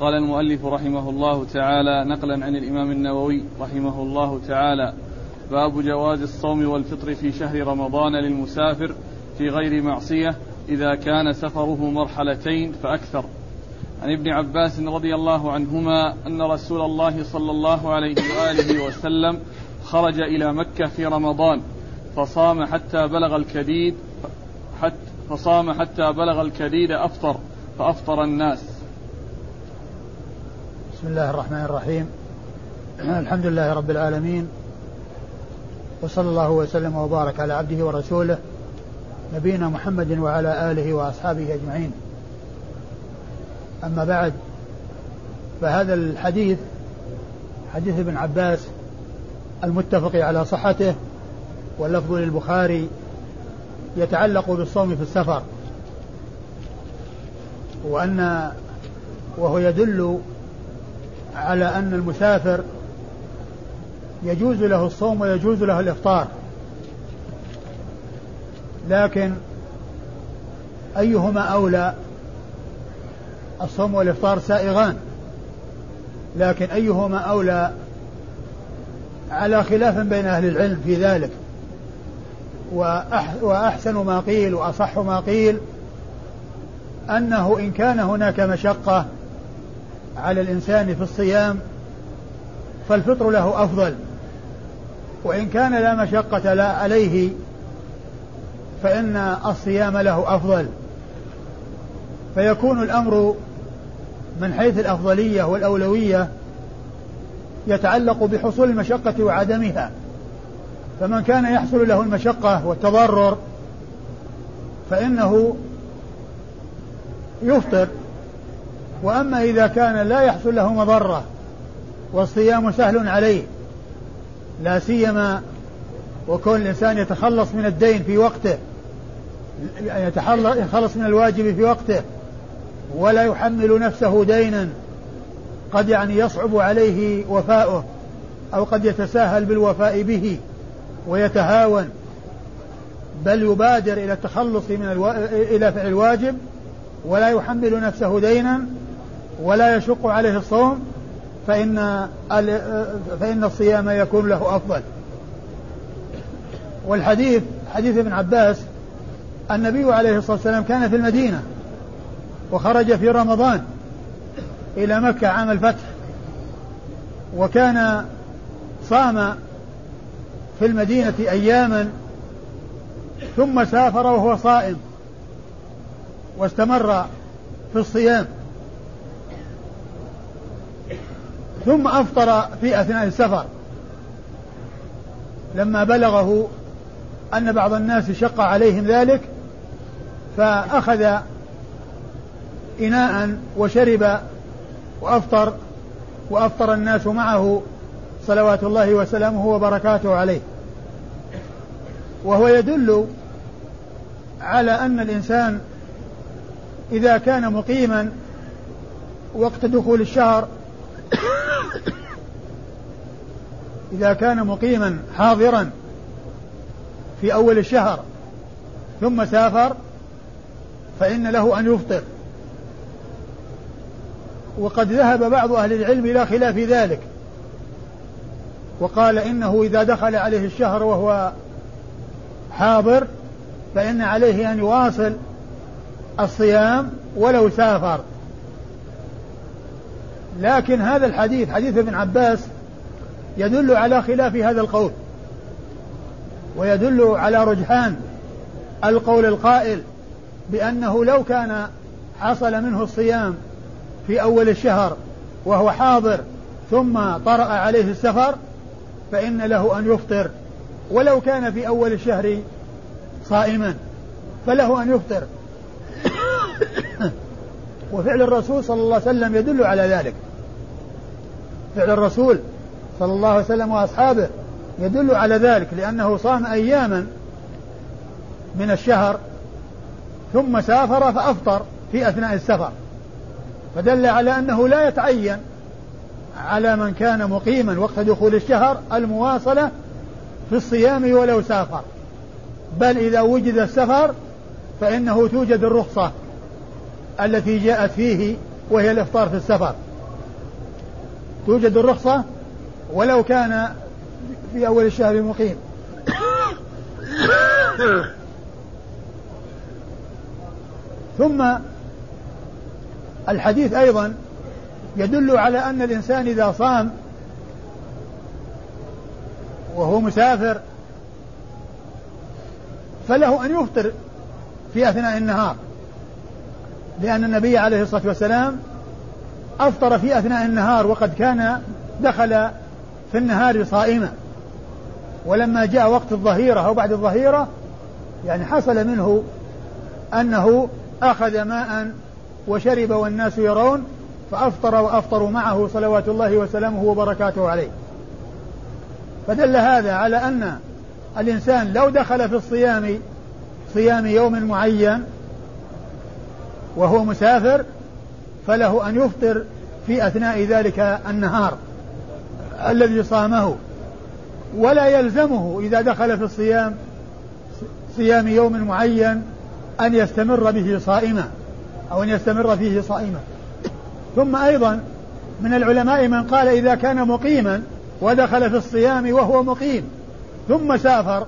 قال المؤلف رحمه الله تعالى نقلا عن الإمام النووي رحمه الله تعالى باب جواز الصوم والفطر في شهر رمضان للمسافر في غير معصية إذا كان سفره مرحلتين فأكثر. عن ابن عباس رضي الله عنهما أن رسول الله صلى الله عليه وآله وسلم خرج إلى مكة في رمضان فصام حتى بلغ الكديد حتى فصام حتى بلغ الكديد أفطر فأفطر الناس. بسم الله الرحمن الرحيم. الحمد لله رب العالمين. وصلى الله وسلم وبارك على عبده ورسوله نبينا محمد وعلى آله وأصحابه أجمعين. أما بعد فهذا الحديث حديث ابن عباس المتفق على صحته واللفظ للبخاري يتعلق بالصوم في السفر. وأن وهو يدل على أن المسافر يجوز له الصوم ويجوز له الإفطار. لكن أيهما أولى؟ الصوم والإفطار سائغان. لكن أيهما أولى؟ على خلاف بين أهل العلم في ذلك. وأحسن ما قيل وأصح ما قيل أنه إن كان هناك مشقة على الإنسان في الصيام فالفطر له أفضل وإن كان لا مشقة لا عليه فإن الصيام له أفضل. فيكون الأمر من حيث الأفضلية والأولوية يتعلق بحصول المشقة وعدمها. فمن كان يحصل له المشقة والتضرر فإنه يفطر وأما إذا كان لا يحصل له مضرة والصيام سهل عليه لا سيما وكون الإنسان يتخلص من الدين في وقته يتخلص من الواجب في وقته ولا يحمل نفسه دينا قد يعني يصعب عليه وفاؤه أو قد يتساهل بالوفاء به ويتهاون بل يبادر إلى التخلص من ألو... إلى فعل الواجب ولا يحمل نفسه دينا ولا يشق عليه الصوم فإن فإن الصيام يكون له أفضل. والحديث حديث ابن عباس النبي عليه الصلاة والسلام كان في المدينة وخرج في رمضان إلى مكة عام الفتح وكان صام في المدينة أياما ثم سافر وهو صائم واستمر في الصيام. ثم أفطر في أثناء السفر. لما بلغه أن بعض الناس شق عليهم ذلك فأخذ إناء وشرب وأفطر وأفطر الناس معه صلوات الله وسلامه وبركاته عليه. وهو يدل على أن الإنسان إذا كان مقيما وقت دخول الشهر إذا كان مقيما حاضرا في أول الشهر ثم سافر فإن له أن يفطر. وقد ذهب بعض أهل العلم إلى خلاف ذلك. وقال إنه إذا دخل عليه الشهر وهو حاضر فإن عليه أن يواصل الصيام ولو سافر. لكن هذا الحديث حديث ابن عباس يدل على خلاف هذا القول. ويدل على رجحان القول القائل بأنه لو كان حصل منه الصيام في أول الشهر وهو حاضر ثم طرأ عليه السفر فإن له أن يفطر. ولو كان في أول الشهر صائما فله أن يفطر. وفعل الرسول صلى الله عليه وسلم يدل على ذلك. فعل الرسول صلى الله عليه وسلم وأصحابه يدل على ذلك لأنه صام أياما من الشهر ثم سافر فأفطر في أثناء السفر. فدل على أنه لا يتعين على من كان مقيما وقت دخول الشهر المواصلة في الصيام ولو سافر. بل إذا وجد السفر فإنه توجد الرخصة التي جاءت فيه وهي الإفطار في السفر. توجد الرخصة ولو كان في أول الشهر مقيم. ثم الحديث أيضا يدل على أن الإنسان إذا صام وهو مسافر فله أن يفطر في أثناء النهار لأن النبي عليه الصلاة والسلام أفطر في أثناء النهار وقد كان دخل في النهار صائما. ولما جاء وقت الظهيرة أو بعد الظهيرة يعني حصل منه أنه أخذ ماء وشرب والناس يرون فأفطر وأفطروا معه صلوات الله وسلامه وبركاته عليه. فدل هذا على أن الإنسان لو دخل في الصيام صيام يوم معين وهو مسافر فله أن يفطر في أثناء ذلك النهار الذي صامه ولا يلزمه إذا دخل في الصيام صيام يوم معين أن يستمر به صائما أو أن يستمر فيه صائما. ثم أيضا من العلماء من قال إذا كان مقيما ودخل في الصيام وهو مقيم ثم سافر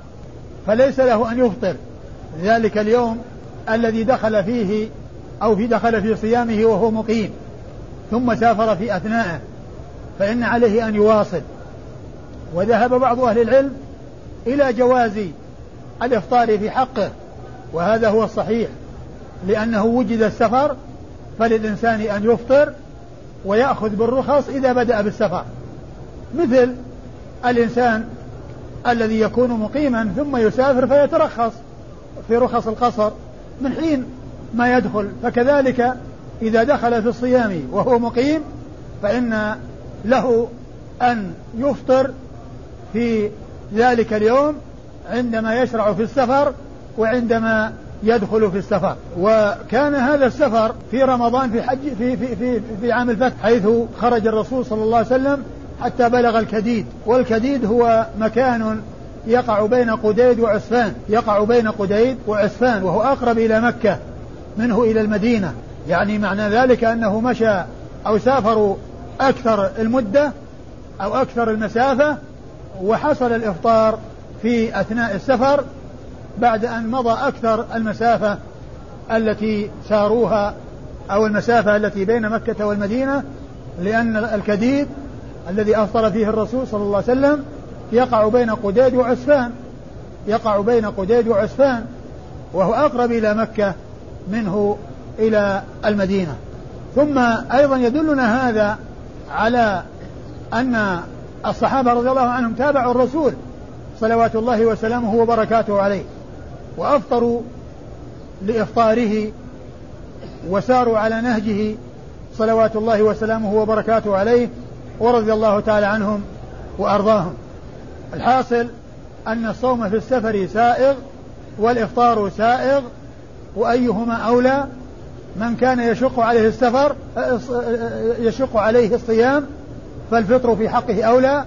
فليس له أن يفطر. ذلك اليوم الذي دخل فيه أو في دخل في صيامه وهو مقيم ثم سافر في أثنائه فإن عليه أن يواصل. وذهب بعض أهل العلم إلى جواز الإفطار في حقه وهذا هو الصحيح لأنه وجد السفر فللإنسان أن يفطر ويأخذ بالرخص إذا بدأ بالسفر. مثل الإنسان الذي يكون مقيما ثم يسافر فيترخص في رخص القصر من حين ما يدخل. فكذلك إذا دخل في الصيام وهو مقيم فإن له أن يفطر في ذلك اليوم عندما يشرع في السفر وعندما يدخل في السفر. وكان هذا السفر في رمضان في حج في في في, في عام الفتح حيث خرج الرسول صلى الله عليه وسلم حتى بلغ الكديد. والكديد هو مكان يقع بين قديد وعسفان. يقع بين قديد وعسفان وهو أقرب إلى مكة. منه إلى المدينة. يعني معنى ذلك أنه مشى أو سافروا أكثر المدة أو أكثر المسافة وحصل الإفطار في أثناء السفر بعد أن مضى أكثر المسافة التي ساروها أو المسافة التي بين مكة والمدينة لأن الكديد الذي أفطر فيه الرسول صلى الله عليه وسلم يقع بين قديد وعسفان. يقع بين قديد وعسفان وهو أقرب إلى مكة. منه إلى المدينة. ثم أيضا يدلنا هذا على أن الصحابة رضي الله عنهم تابعوا الرسول صلوات الله وسلامه وبركاته عليه وأفطروا لإفطاره وساروا على نهجه صلوات الله وسلامه وبركاته عليه ورضي الله تعالى عنهم وأرضاهم. الحاصل أن الصوم في السفر سائغ والإفطار سائغ وأيهما أولى من كان يشق عليه السفر يشق عليه الصيام فالفطر في حقه أولى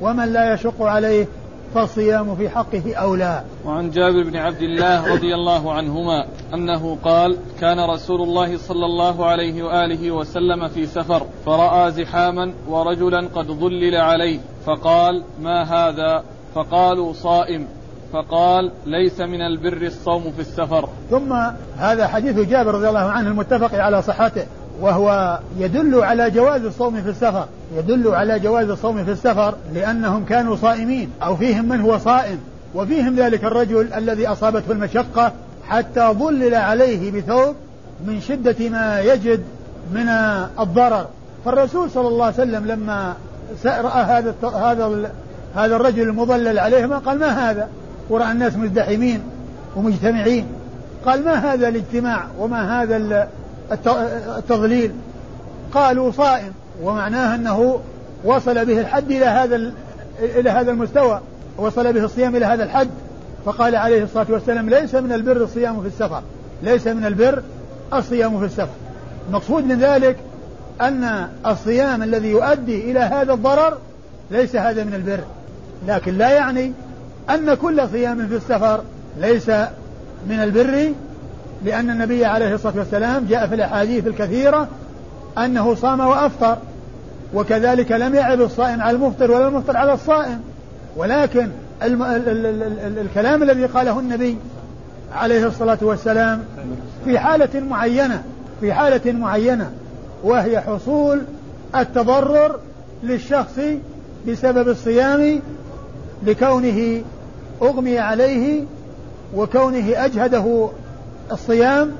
ومن لا يشق عليه فالصيام في حقه أولى. وعن جابر بن عبد الله رضي الله عنهما أنه قال كان رسول الله صلى الله عليه وآله وسلم في سفر فرأى زحاما ورجلا قد ظلل عليه فقال ما هذا؟ فقالوا صائم. فقال ليس من البر الصوم في السفر. ثم هذا حديث جابر رضي الله عنه المتفق على صحته وهو يدل على جواز الصوم في السفر يدل على جواز الصوم في السفر لأنهم كانوا صائمين أو فيهم من هو صائم وفيهم ذلك الرجل الذي أصابته المشقة حتى ظلل عليه بثوب من شدة ما يجد من الضرر. فالرسول صلى الله عليه وسلم لما رأى هذا هذا هذا الرجل المظلل عليه ما قال ما هذا؟ ورأى الناس مزدحمين ومجتمعين. قال ما هذا الاجتماع وما هذا التضليل؟ قالوا صائم ومعناه أنه وصل به الحد إلى هذا إلى هذا المستوى. وصل به الصيام إلى هذا الحد. فقال عليه الصلاة والسلام ليس من البر الصيام في السفر. ليس من البر الصيام في السفر. المقصود من ذلك أن الصيام الذي يؤدي إلى هذا الضرر ليس هذا من البر. لكن لا يعني أن كل صيام في السفر ليس من البر لأن النبي عليه الصلاة والسلام جاء في الأحاديث الكثيرة أنه صام وأفطر وكذلك لم يعب الصائم على المفطر ولا المفطر على الصائم. ولكن الم... ال... ال... ال... ال... الكلام الذي قاله النبي عليه الصلاة والسلام في حالة معينة في حالة معينة وهي حصول التضرر للشخص بسبب الصيام لكونه أغمي عليه وكونه أجهده الصيام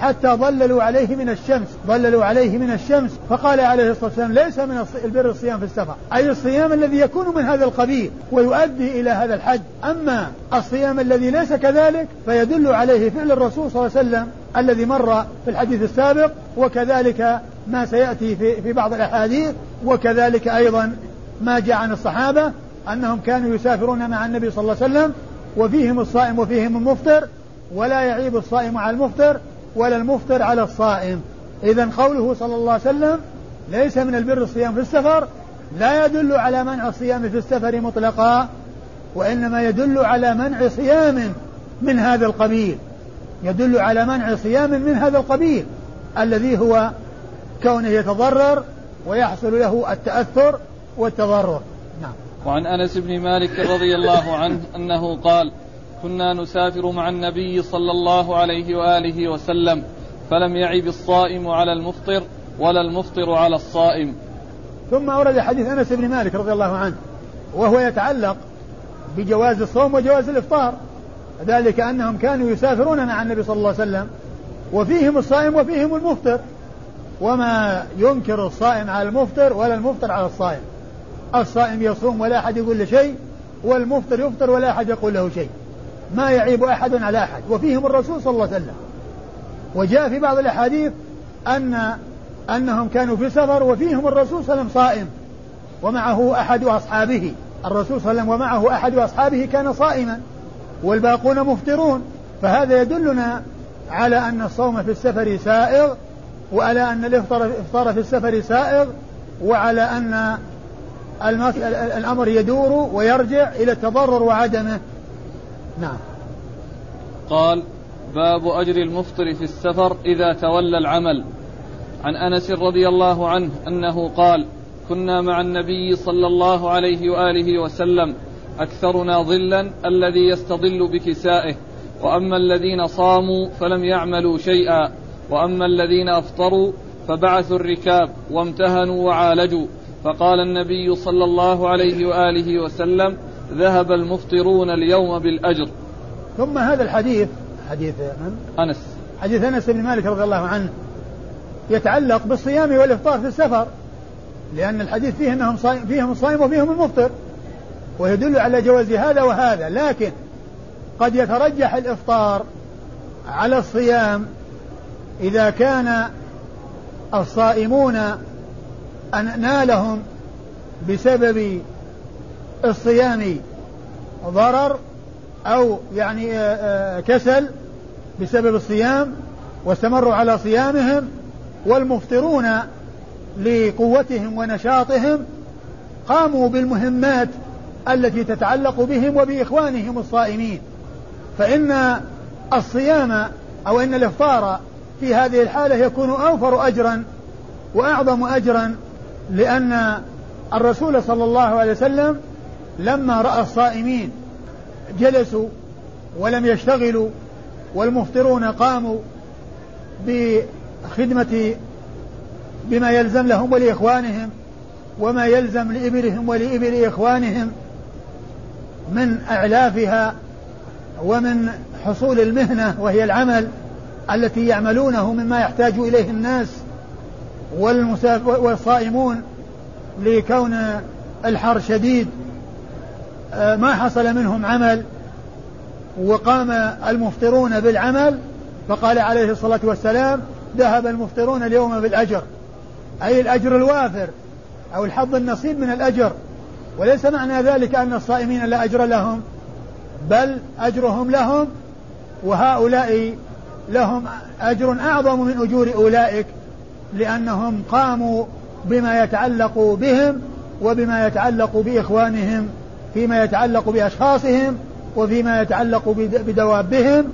حتى ظللوا عليه من الشمس ظللوا عليه من الشمس. فقال عليه الصلاة والسلام ليس من البر الصيام في السفر. أي الصيام الذي يكون من هذا القبيل ويؤدي إلى هذا الحد أما الصيام الذي ليس كذلك فيدل عليه فعل الرسول صلى الله عليه وسلم الذي مر في الحديث السابق وكذلك ما سيأتي في, في بعض الأحاديث وكذلك أيضا ما جاء عن الصحابة. أنهم كانوا يسافرون مع النبي صلى الله عليه وسلم وفيهم الصائم وفيهم المفطر ولا يعيب الصائم على المفطر ولا المفطر على الصائم. إذا قوله صلى الله عليه وسلم ليس من البر الصيام في السفر لا يدل على منع الصيام في السفر مطلقا وإنما يدل على منع صيام من هذا القبيل. يدل على منع صيام من هذا القبيل الذي هو كونه يتضرر ويحصل له التأثر والتضرر. نعم. وعن أنس بن مالك رضي الله عنه أنه قال كنا نسافر مع النبي صلى الله عليه وآله وسلم فلم يعب الصائم على المفطر ولا المفطر على الصائم. ثم اورد حديث أنس بن مالك رضي الله عنه وهو يتعلق بجواز الصوم وجواز الإفطار ذلك أنهم كانوا يسافرون مع النبي صلى الله عليه وسلم وفيهم الصائم وفيهم المفطر وما ينكر الصائم على المفطر ولا المفطر على الصائم الصائم يصوم ولا أحد يقول له شيء والمفطر يفطر ولا أحد يقول له شيء. ما يعيب أحد على أحد وفيهم الرسول صلى الله عليه وسلم. وجاء في بعض الأحاديث أن أنهم كانوا في سفر وفيهم الرسول صلى الله عليه وسلم صائم ومعه أحد أصحابه. الرسول صلى الله عليه وسلم ومعه أحد أصحابه كان صائما والباقون مفطرون. فهذا يدلنا على أن الصوم في السفر سائغ وعلى أن الإفطار في السفر سائغ وعلى أن الأمر يدور ويرجع إلى التضرر وعدمه. نعم. قال باب أجر المفطر في السفر إذا تولى العمل. عن أنس رضي الله عنه أنه قال كنا مع النبي صلى الله عليه وآله وسلم أكثرنا ظلا الذي يستظل بكسائه وأما الذين صاموا فلم يعملوا شيئا وأما الذين أفطروا فبعثوا الركاب وامتهنوا وعالجوا فقال النبي صلى الله عليه وآله وسلم ذهب المفطرون اليوم بالأجر ثم هذا الحديث حديث من؟ أنس حديث أنس بن مالك رضي الله عنه يتعلق بالصيام والإفطار في السفر لأن الحديث فيه أنهم صائم فيهم الصائم وفيهم المفطر ويدل على جواز هذا وهذا لكن قد يترجح الإفطار على الصيام إذا كان الصائمون أن نالهم بسبب الصيام ضرر أو يعني آه، آه، كسل بسبب الصيام واستمروا على صيامهم والمفطرون لقوتهم ونشاطهم قاموا بالمهمات التي تتعلق بهم وبإخوانهم الصائمين. فإن الصيام أو إن الإفطار في هذه الحالة يكون أوفر أجرا وأعظم أجرا لأن الرسول صلى الله عليه وسلم لما رأى الصائمين جلسوا ولم يشتغلوا والمفطرون قاموا بخدمة بما يلزم لهم ولإخوانهم وما يلزم لإبلهم ولإبل إخوانهم من أعلافها ومن حصول المهنة وهي العمل التي يعملونه مما يحتاج إليه الناس والصائمون لكون الحر شديد آه، ما حصل منهم عمل وقام المفطرون بالعمل فقال عليه الصلاة والسلام ذهب المفطرون اليوم بالأجر. أي الأجر الوافر أو الحظ النصيب من الأجر. وليس معنى ذلك أن الصائمين لا أجر لهم بل أجرهم لهم وهؤلاء لهم أجر أعظم من أجور أولئك. لأنهم قاموا بما يتعلق بهم وبما يتعلق بإخوانهم فيما يتعلق بأشخاصهم وفيما يتعلق بدوابهم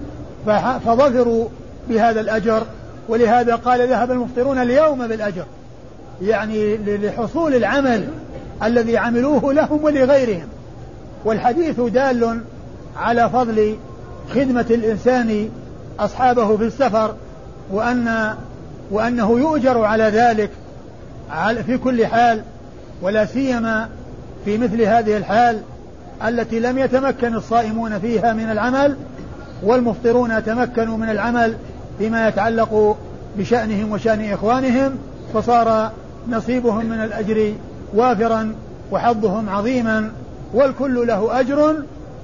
فظفروا بهذا الأجر. ولهذا قال ذهب المفطرون اليوم بالأجر يعني لحصول العمل الذي عملوه لهم ولغيرهم. والحديث دال على فضل خدمة الإنسان أصحابه في السفر وأن وأنه يؤجر على ذلك في كل حال ولا سيما في مثل هذه الحال التي لم يتمكن الصائمون فيها من العمل والمفطرون تمكنوا من العمل فيما يتعلق بشأنهم وشأن إخوانهم فصار نصيبهم من الأجر وافرا وحظهم عظيما والكل له أجر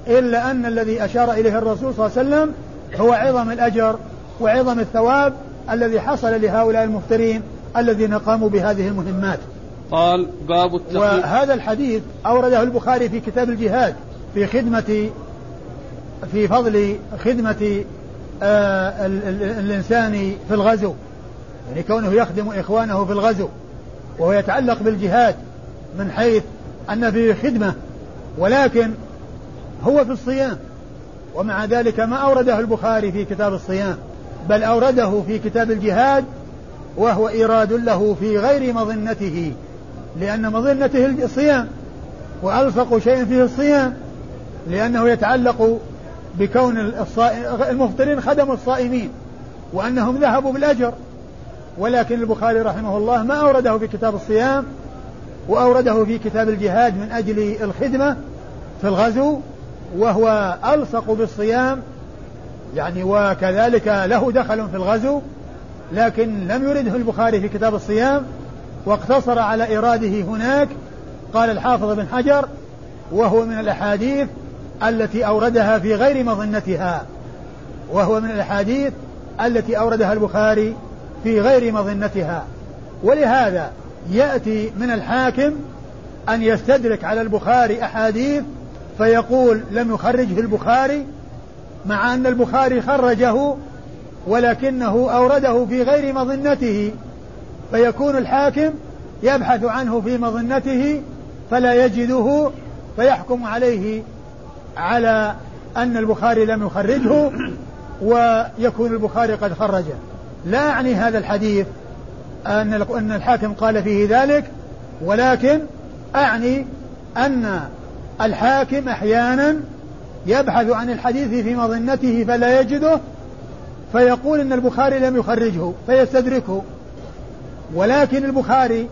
إلا أن الذي أشار إليه الرسول صلى الله عليه وسلم هو عظم الأجر وعظم الثواب الذي حصل لهؤلاء المفترين الذين قاموا بهذه المهمات. قال باب التقييد وهذا الحديث أورده البخاري في كتاب الجهاد في خدمة في فضل خدمة آه الإنسان في الغزو. يعني كونه يخدم إخوانه في الغزو وهو يتعلق بالجهاد من حيث أن فيه خدمة ولكن هو في الصيام. ومع ذلك ما أورده البخاري في كتاب الصيام. بل أورده في كتاب الجهاد وهو إيراد له في غير مظنته لأن مظنته الصيام وألصق شيء فيه الصيام لأنه يتعلق بكون المفطرين خدموا الصائمين وأنهم ذهبوا بالأجر. ولكن البخاري رحمه الله ما أورده في كتاب الصيام وأورده في كتاب الجهاد من أجل الخدمة في الغزو وهو ألصق بالصيام يعني وكذلك له دخل في الغزو لكن لم يرده البخاري في كتاب الصيام واقتصر على إراده هناك قال الحافظ بن حجر وهو من الأحاديث التي أوردها في غير مظنتها وهو من الأحاديث التي أوردها البخاري في غير مظنتها. ولهذا يأتي من الحاكم أن يستدرك على البخاري أحاديث فيقول لم يخرجه البخاري مع أن البخاري خرجه ولكنه أورده في غير مظنته فيكون الحاكم يبحث عنه في مظنته فلا يجده فيحكم عليه على أن البخاري لم يخرجه ويكون البخاري قد خرجه. لا أعني هذا الحديث أن أن الحاكم قال فيه ذلك ولكن أعني أن الحاكم أحيانا يبحث عن الحديث في مظنته فلا يجده فيقول إن البخاري لم يخرجه فيستدركه. ولكن البخاري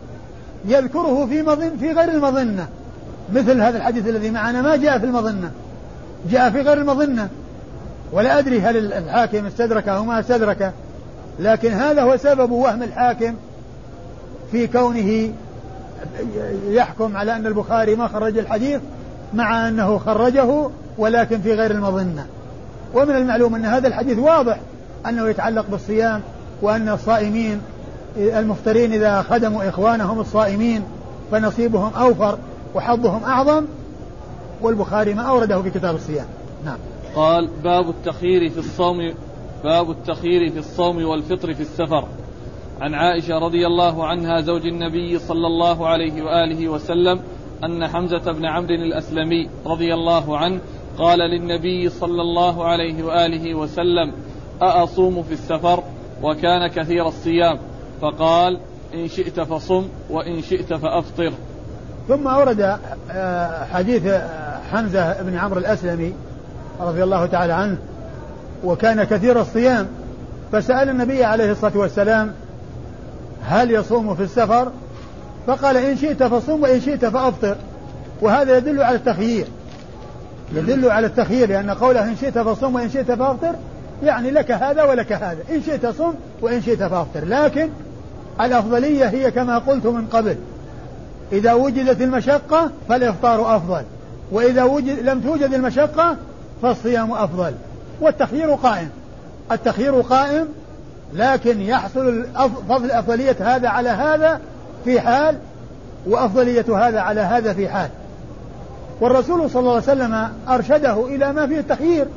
يذكره في مظن في غير المظنة. مثل هذا الحديث الذي معنا ما جاء في المظنة. جاء في غير المظنة. ولا أدري هل الحاكم استدركه أو ما استدركه. لكن هذا هو سبب وهم الحاكم في كونه يحكم على أن البخاري ما خرج الحديث مع أنه خرجه ولكن في غير المظنة. ومن المعلوم أن هذا الحديث واضح أنه يتعلق بالصيام وأن الصائمين المفطرين إذا خدموا إخوانهم الصائمين فنصيبهم أوفر وحظهم أعظم والبخاري ما أورده في كتاب الصيام. نعم. قال باب التخيير في الصوم باب التخيير في الصوم والفطر في السفر. عن عائشة رضي الله عنها زوج النبي صلى الله عليه وآله وسلم أن حمزة بن عمرو الأسلمي رضي الله عنه قال للنبي صلى الله عليه وآله وسلم أأصوم في السفر وكان كثير الصيام. فقال إن شئت فصم وإن شئت فأفطر. ثم أورد آه، حديث آه، حمزة بن عمرو الأسلمي رضي الله تعالى عنه وكان كثير الصيام. فسأل النبي عليه الصلاة والسلام هل يصوم في السفر؟ فقال إن شئت فصوم وإن شئت فأفطر. وهذا يدل على التخيير. يدل على التخيير لأن قوله إن شئت فصوم وإن شئت فأفطر يعني لك هذا ولك هذا إن شئت صم وإن شئت فافطر. لكن الأفضلية هي كما قلت من قبل إذا وجدت المشقة فالإفطار أفضل وإذا وجد لم توجد المشقة فالصيام أفضل والتخيير قائم. التخيير قائم لكن يحصل فضل أفضلية هذا على هذا في حال وأفضلية هذا على هذا في حال. والرسول صلى الله عليه وسلم أرشده إلى ما فيه التخيير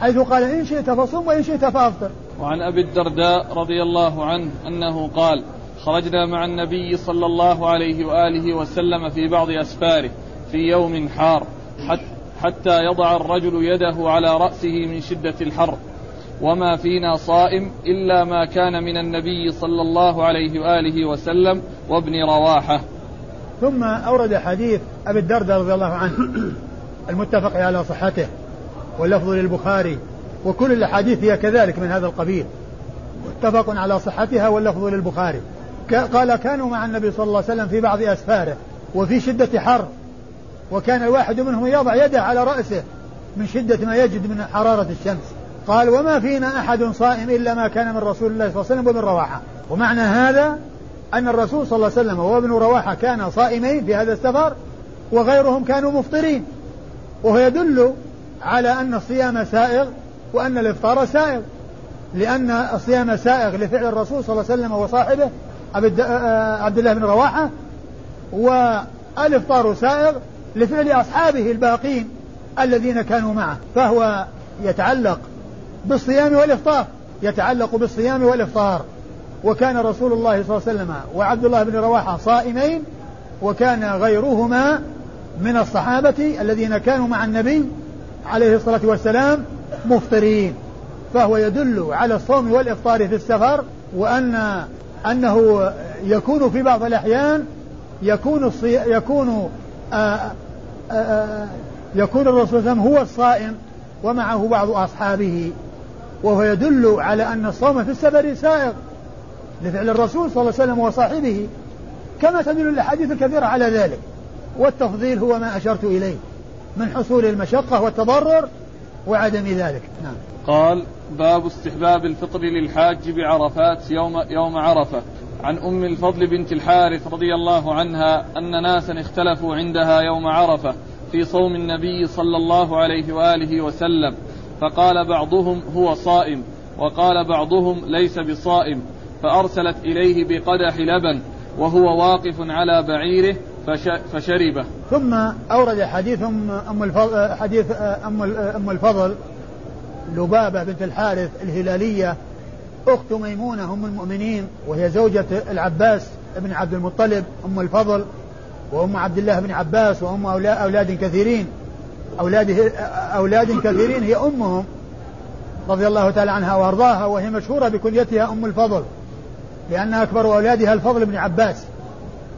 حيث قال إن شئت فصم وإن شئت فأفطر. وعن أبي الدرداء رضي الله عنه أنه قال خرجنا مع النبي صلى الله عليه وآله وسلم في بعض أسفاره في يوم حار حتى يضع الرجل يده على رأسه من شدة الحر. وما فينا صائم إلا ما كان من النبي صلى الله عليه وآله وسلم وابن رواحة. ثم أورد حديث أبي الدرداء رضي الله عنه. المتفق على صحته واللفظ للبخاري وكل الأحاديث هي كذلك من هذا القبيل. متفق على صحتها واللفظ للبخاري. قال كانوا مع النبي صلى الله عليه وسلم في بعض أسفاره وفي شدة حر وكان الواحد منهم يضع يده على رأسه من شدة ما يجد من حرارة الشمس. قال وما فينا أحد صائم إلا ما كان من رسول الله صلى الله عليه وسلم وابن رواحة. ومعنى هذا أن الرسول صلى الله عليه وسلم وابن رواحة كانا صائمين في هذا السفر وغيرهم كانوا مفطرين. وهو يدل على أن الصيام سائغ وأن الإفطار سائغ. لأن الصيام سائغ لفعل الرسول صلى الله عليه وسلم وصاحبه عبد الله بن رواحة. والإفطار سائغ لفعل أصحابه الباقين الذين كانوا معه. فهو يتعلق بالصيام والإفطار يتعلق بالصيام والإفطار. وكان رسول الله صلى الله عليه وسلم وعبد الله بن رواحة صائمين وكان غيرهما من الصحابة الذين كانوا مع النبي عليه الصلاة والسلام مفطرين. فهو يدل على الصوم والإفطار في السفر وأن أنه يكون في بعض الأحيان يكون الصي... يكون آآ آه، آآ آه، آه، يكون الرسول صلى الله عليه وسلم هو الصائم ومعه بعض أصحابه. وهو يدل على أن الصوم في السفر سائغ. لفعل الرسول صلى الله عليه وسلم وصاحبه كما تدل الأحاديث الكثيرة على ذلك. والتفضيل هو ما أشرت إليه من حصول المشقة والتضرر وعدم ذلك. نعم. قال باب استحباب الفطر للحاج بعرفات يوم يوم عرفة. عن أم الفضل بنت الحارث رضي الله عنها أن ناسا اختلفوا عندها يوم عرفة في صوم النبي صلى الله عليه وآله وسلم فقال بعضهم هو صائم وقال بعضهم ليس بصائم. فأرسلت إليه بقدح لبن وهو واقف على بعيره فشربه. ثم أورد حديث ام الفضل حديث ام أم الفضل لبابة بنت الحارث الهلالية أخت ميمونة أم المؤمنين وهي زوجة العباس بن عبد المطلب أم الفضل وأم عبد الله بن عباس وأم أولاد كثيرين. أولاد أولاد كثيرين هي أمهم رضي الله تعالى عنها وأرضاها وهي مشهورة بكنيتها أم الفضل. لأن أكبر أولادها الفضل بن عباس.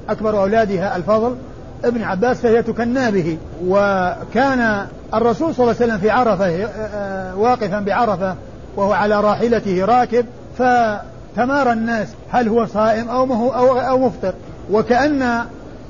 أكبر أولادها الفضل ابن عباس فهي تكنى به. وكان الرسول صلى الله عليه وسلم في عرفة آه، آه، واقفا بعرفة وهو على راحلته راكب فتمارى الناس هل هو صائم أو أو أو مفطر. وكأن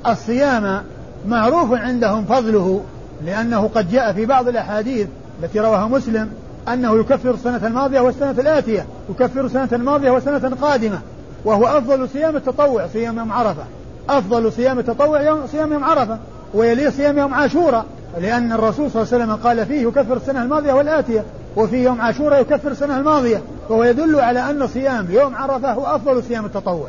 الصيام معروف عندهم فضله لأنه قد جاء في بعض الأحاديث التي رواها مسلم أنه يكفر السنة الماضية والسنة الآتية يكفر السنة الماضية والسنة قادمة وهو أفضل صيام التطوع صيام يوم عرفة. أفضل صيام التطوع يوم صيام يوم عرفة. ويليه صيام يوم عاشوراء لأن الرسول صلى الله عليه وسلم قال فيه يكفر السنة الماضية والآتية. وفي يوم عاشوراء يكفر السنة الماضية. وهو يدل على أن صيام يوم عرفة هو أفضل صيام التطوع.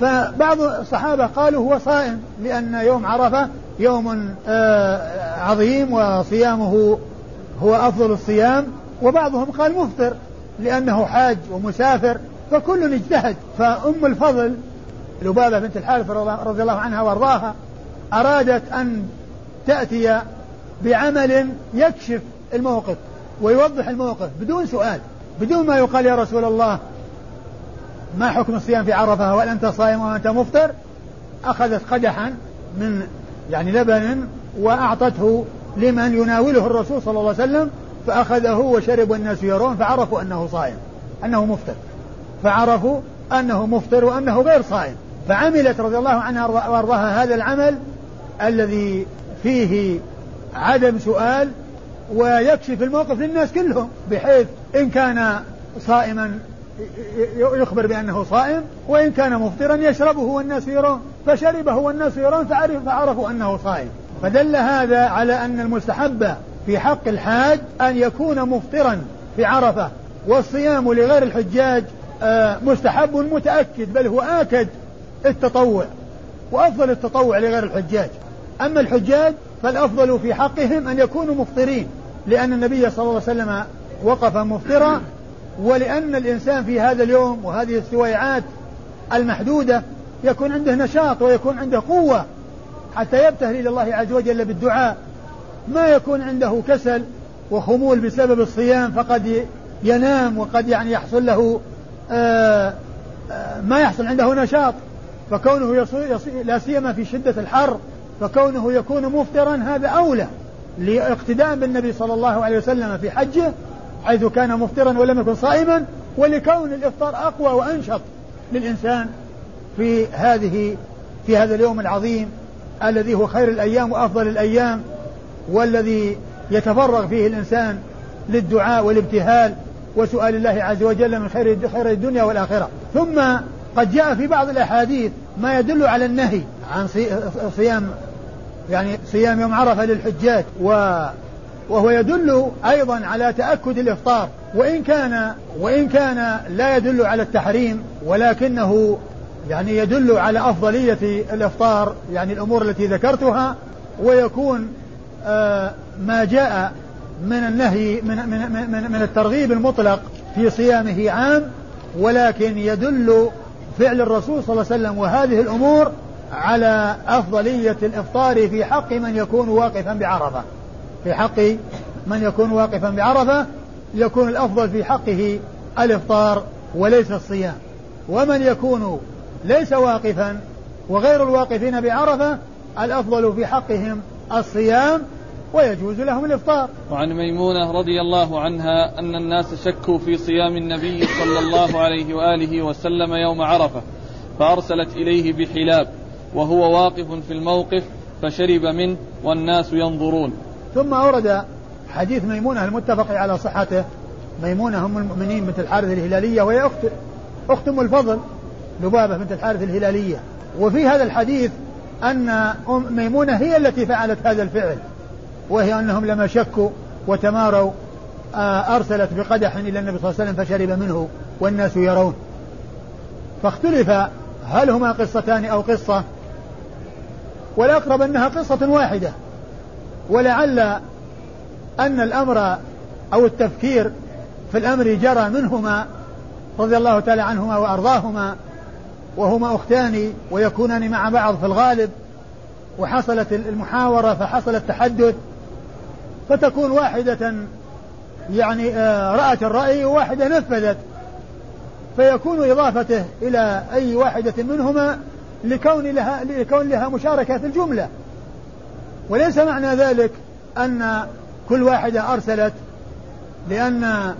فبعض الصحابة قالوا هو صائم لأن يوم عرفة يوم آه، عظيم وصيامه هو أفضل الصيام. وبعضهم قال مفطر لأنه حاج ومسافر. فكل اجتهد. فأم الفضل لبابة بنت الحارث رضي الله عنها وأرضاها أرادت أن تأتي بعمل يكشف الموقف ويوضح الموقف بدون سؤال بدون ما يقال يا رسول الله ما حكم الصيام في عرفة؟ هل أنت صائم وأنت مفطر؟ أخذت قدحا من يعني لبن وأعطته لمن يناوله الرسول صلى الله عليه وسلم فأخذه وشرب الناس يرون فعرفوا أنه صائم أنه مفطر. فعرفوا أنه مفطر وأنه غير صائم. فعملت رضي الله عنها وأرضاها هذا العمل الذي فيه عدم سؤال ويكشف الموقف للناس كلهم بحيث إن كان صائما يخبر بأنه صائم وإن كان مفطرا يشربه والناس يرون. فشربه والناس يرون فعرف فعرفوا أنه صائم. فدل هذا على أن المستحب في حق الحاج أن يكون مفطرا في عرفة والصيام لغير الحجاج مستحب متأكد بل هو آكد التطوع وأفضل التطوع لغير الحجاج. أما الحجاج فالأفضل في حقهم أن يكونوا مفطرين لأن النبي صلى الله عليه وسلم وقف مفطرا ولأن الإنسان في هذا اليوم وهذه السويعات المحدودة يكون عنده نشاط ويكون عنده قوة حتى يبتهل إلى الله عز وجل بالدعاء. ما يكون عنده كسل وخمول بسبب الصيام فقد ينام وقد يعني يحصل له آه، آه، ما يحصل عنده نشاط فكونه يصي لا سيما في شدة الحر فكونه يكون مفطرا هذا أولى لاقتداء بالنبي صلى الله عليه وسلم في حجه حيث كان مفطرا ولم يكن صائما ولكون الإفطار أقوى وأنشط للإنسان في هذه في هذا اليوم العظيم الذي هو خير الأيام وأفضل الأيام والذي يتفرغ فيه الإنسان للدعاء والابتهال وسؤال الله عز وجل من خير خير الدنيا والآخرة. ثم قد جاء في بعض الأحاديث ما يدل على النهي عن صيام يعني صيام يوم عرفة للحجاج و وهو يدل أيضا على تأكد الإفطار. وإن كان وإن كان لا يدل على التحريم ولكنه يعني يدل على أفضلية الإفطار يعني الأمور التي ذكرتها ويكون آه ما جاء من النهي من من من, من الترغيب المطلق في صيامه عام ولكن يدل فعل الرسول صلى الله عليه وسلم وهذه الأمور على أفضلية الإفطار في حق من يكون واقفا بعرفة. في حق من يكون واقفا بعرفة يكون الأفضل في حقه الإفطار وليس الصيام. ومن يكون ليس واقفا وغير الواقفين بعرفة الأفضل في حقهم الصيام ويجوز لهم الإفطار. وعن ميمونة رضي الله عنها أن الناس شكوا في صيام النبي صلى الله عليه وآله وسلم يوم عرفة فأرسلت إليه بحلاب وهو واقف في الموقف فشرب منه والناس ينظرون. ثم أورد حديث ميمونة المتفق على صحته. ميمونة أم المؤمنين بنت الحارث الهلالية وهي أخت أخت أم الفضل لبابة بنت الحارث الهلالية. وفي هذا الحديث أن ميمونة هي التي فعلت هذا الفعل. وهي أنهم لما شكوا وتماروا آه، أرسلت بقدح إلى النبي صلى الله عليه وسلم فشرب منه والناس يرون. فاختلف هل هما قصتان أو قصة والأقرب أنها قصة واحدة. ولعل أن الأمر أو التفكير في الأمر جرى منهما رضي الله تعالى عنهما وأرضاهما وهما أختان ويكونان مع بعض في الغالب وحصلت المحاورة فحصل التحدث. فتكون واحدة يعني آه، رأت الرأي وواحدة نفذت. فيكون إضافته إلى أي واحدة منهما لكون لها لكون لها مشاركة في الجملة. وليس معنى ذلك أن كل واحدة أرسلت لأن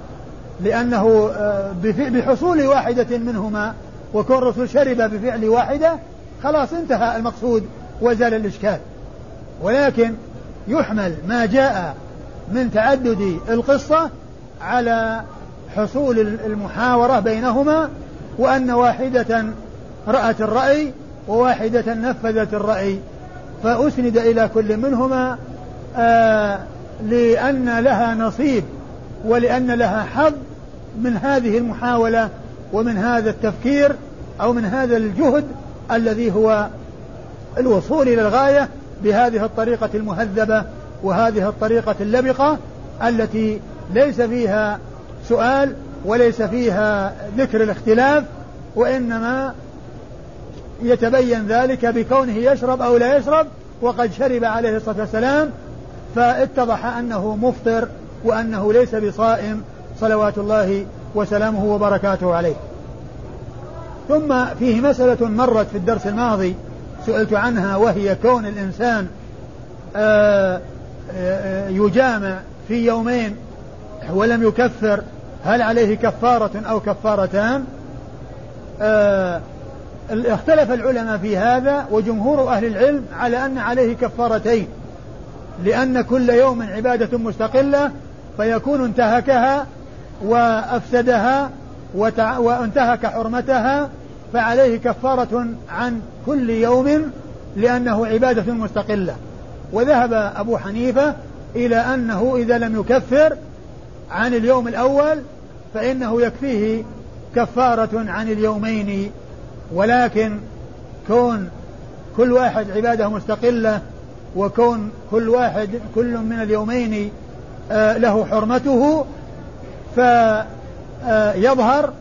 لأنه آه، بحصول واحدة منهما وكون الرسول شرب بفعل واحدة خلاص انتهى المقصود وزال الإشكال. ولكن يحمل ما جاء من تعدد القصة على حصول المحاورة بينهما وأن واحدة رأت الرأي وواحدة نفذت الرأي. فأسند إلى كل منهما آه لأن لها نصيب ولأن لها حظ من هذه المحاولة ومن هذا التفكير أو من هذا الجهد الذي هو الوصول إلى الغاية. بهذه الطريقة المهذبة وهذه الطريقة اللبقة التي ليس فيها سؤال وليس فيها ذكر الاختلاف وإنما يتبين ذلك بكونه يشرب أو لا يشرب وقد شرب عليه الصلاة والسلام فاتضح أنه مفطر وأنه ليس بصائم صلوات الله وسلامه وبركاته عليه. ثم فيه مسألة مرت في الدرس الماضي سئلت عنها وهي كون الإنسان آه، آه، يجامع في يومين ولم يكفر هل عليه كفارة أو كفارتان؟ آه، اختلف العلماء في هذا وجمهور أهل العلم على أن عليه كفارتين لأن كل يوم عبادة مستقلة فيكون انتهكها وأفسدها وانتهك حرمتها فعليه كفارة عن كل يوم لأنه عبادة مستقلة. وذهب أبو حنيفة إلى أنه إذا لم يكفر عن اليوم الأول فإنه يكفيه كفارة عن اليومين. ولكن كون كل واحد عبادة مستقلة وكون كل واحد كل من اليومين آه، له حرمته فيظهر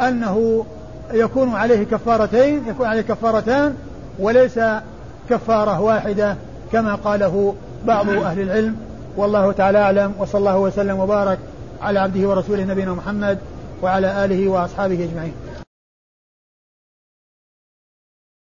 أنه يكون عليه كفارتين يكون عليه كفارتان وليس كفارة واحدة كما قاله بعض أهل العلم. والله تعالى أعلم وصلى الله وسلم وبارك على عبده ورسوله نبينا محمد وعلى آله وأصحابه أجمعين.